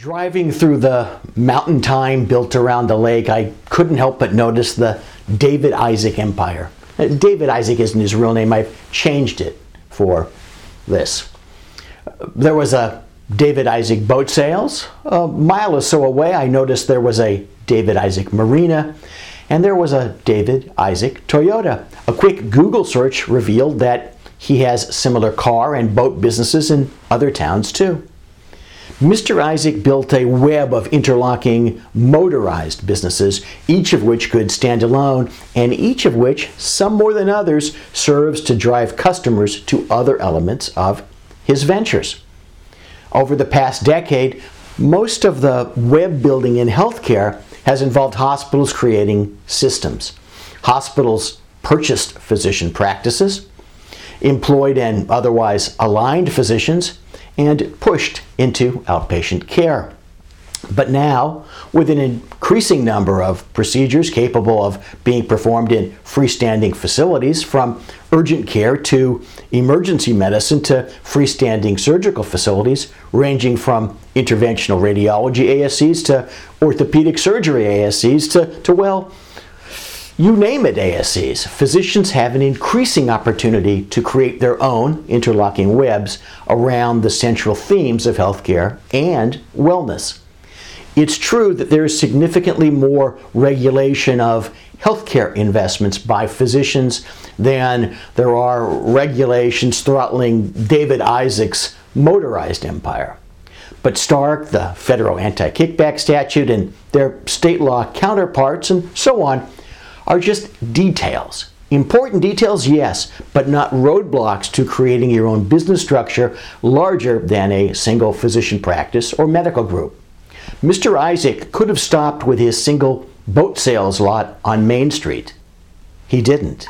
Driving through the mountain thyme built around the lake, I couldn't help but notice the David Isaac Empire. Uh, David Isaac isn't his real name, I've changed it for this. There was a David Isaac boat sales. A mile or so away, I noticed there was a David Isaac Marina, and there was a David Isaac Toyota. A quick Google search revealed that he has similar car and boat businesses in other towns too. Mr. Isaac built a web of interlocking motorized businesses, each of which could stand alone, and each of which, some more than others, serves to drive customers to other elements of his ventures. Over the past decade, most of the web building in healthcare has involved hospitals creating systems. Hospitals purchased physician practices, employed and otherwise aligned physicians, and pushed into outpatient care. But now, with an increasing number of procedures capable of being performed in freestanding facilities, from urgent care to emergency medicine to freestanding surgical facilities, ranging from interventional radiology ASCs to orthopedic surgery ASCs to, to well, you name it, ASCs. Physicians have an increasing opportunity to create their own interlocking webs around the central themes of healthcare and wellness. It's true that there is significantly more regulation of healthcare investments by physicians than there are regulations throttling David Isaac's motorized empire. But Stark, the federal anti kickback statute, and their state law counterparts, and so on, are just details. Important details, yes, but not roadblocks to creating your own business structure larger than a single physician practice or medical group. Mr. Isaac could have stopped with his single boat sales lot on Main Street. He didn't.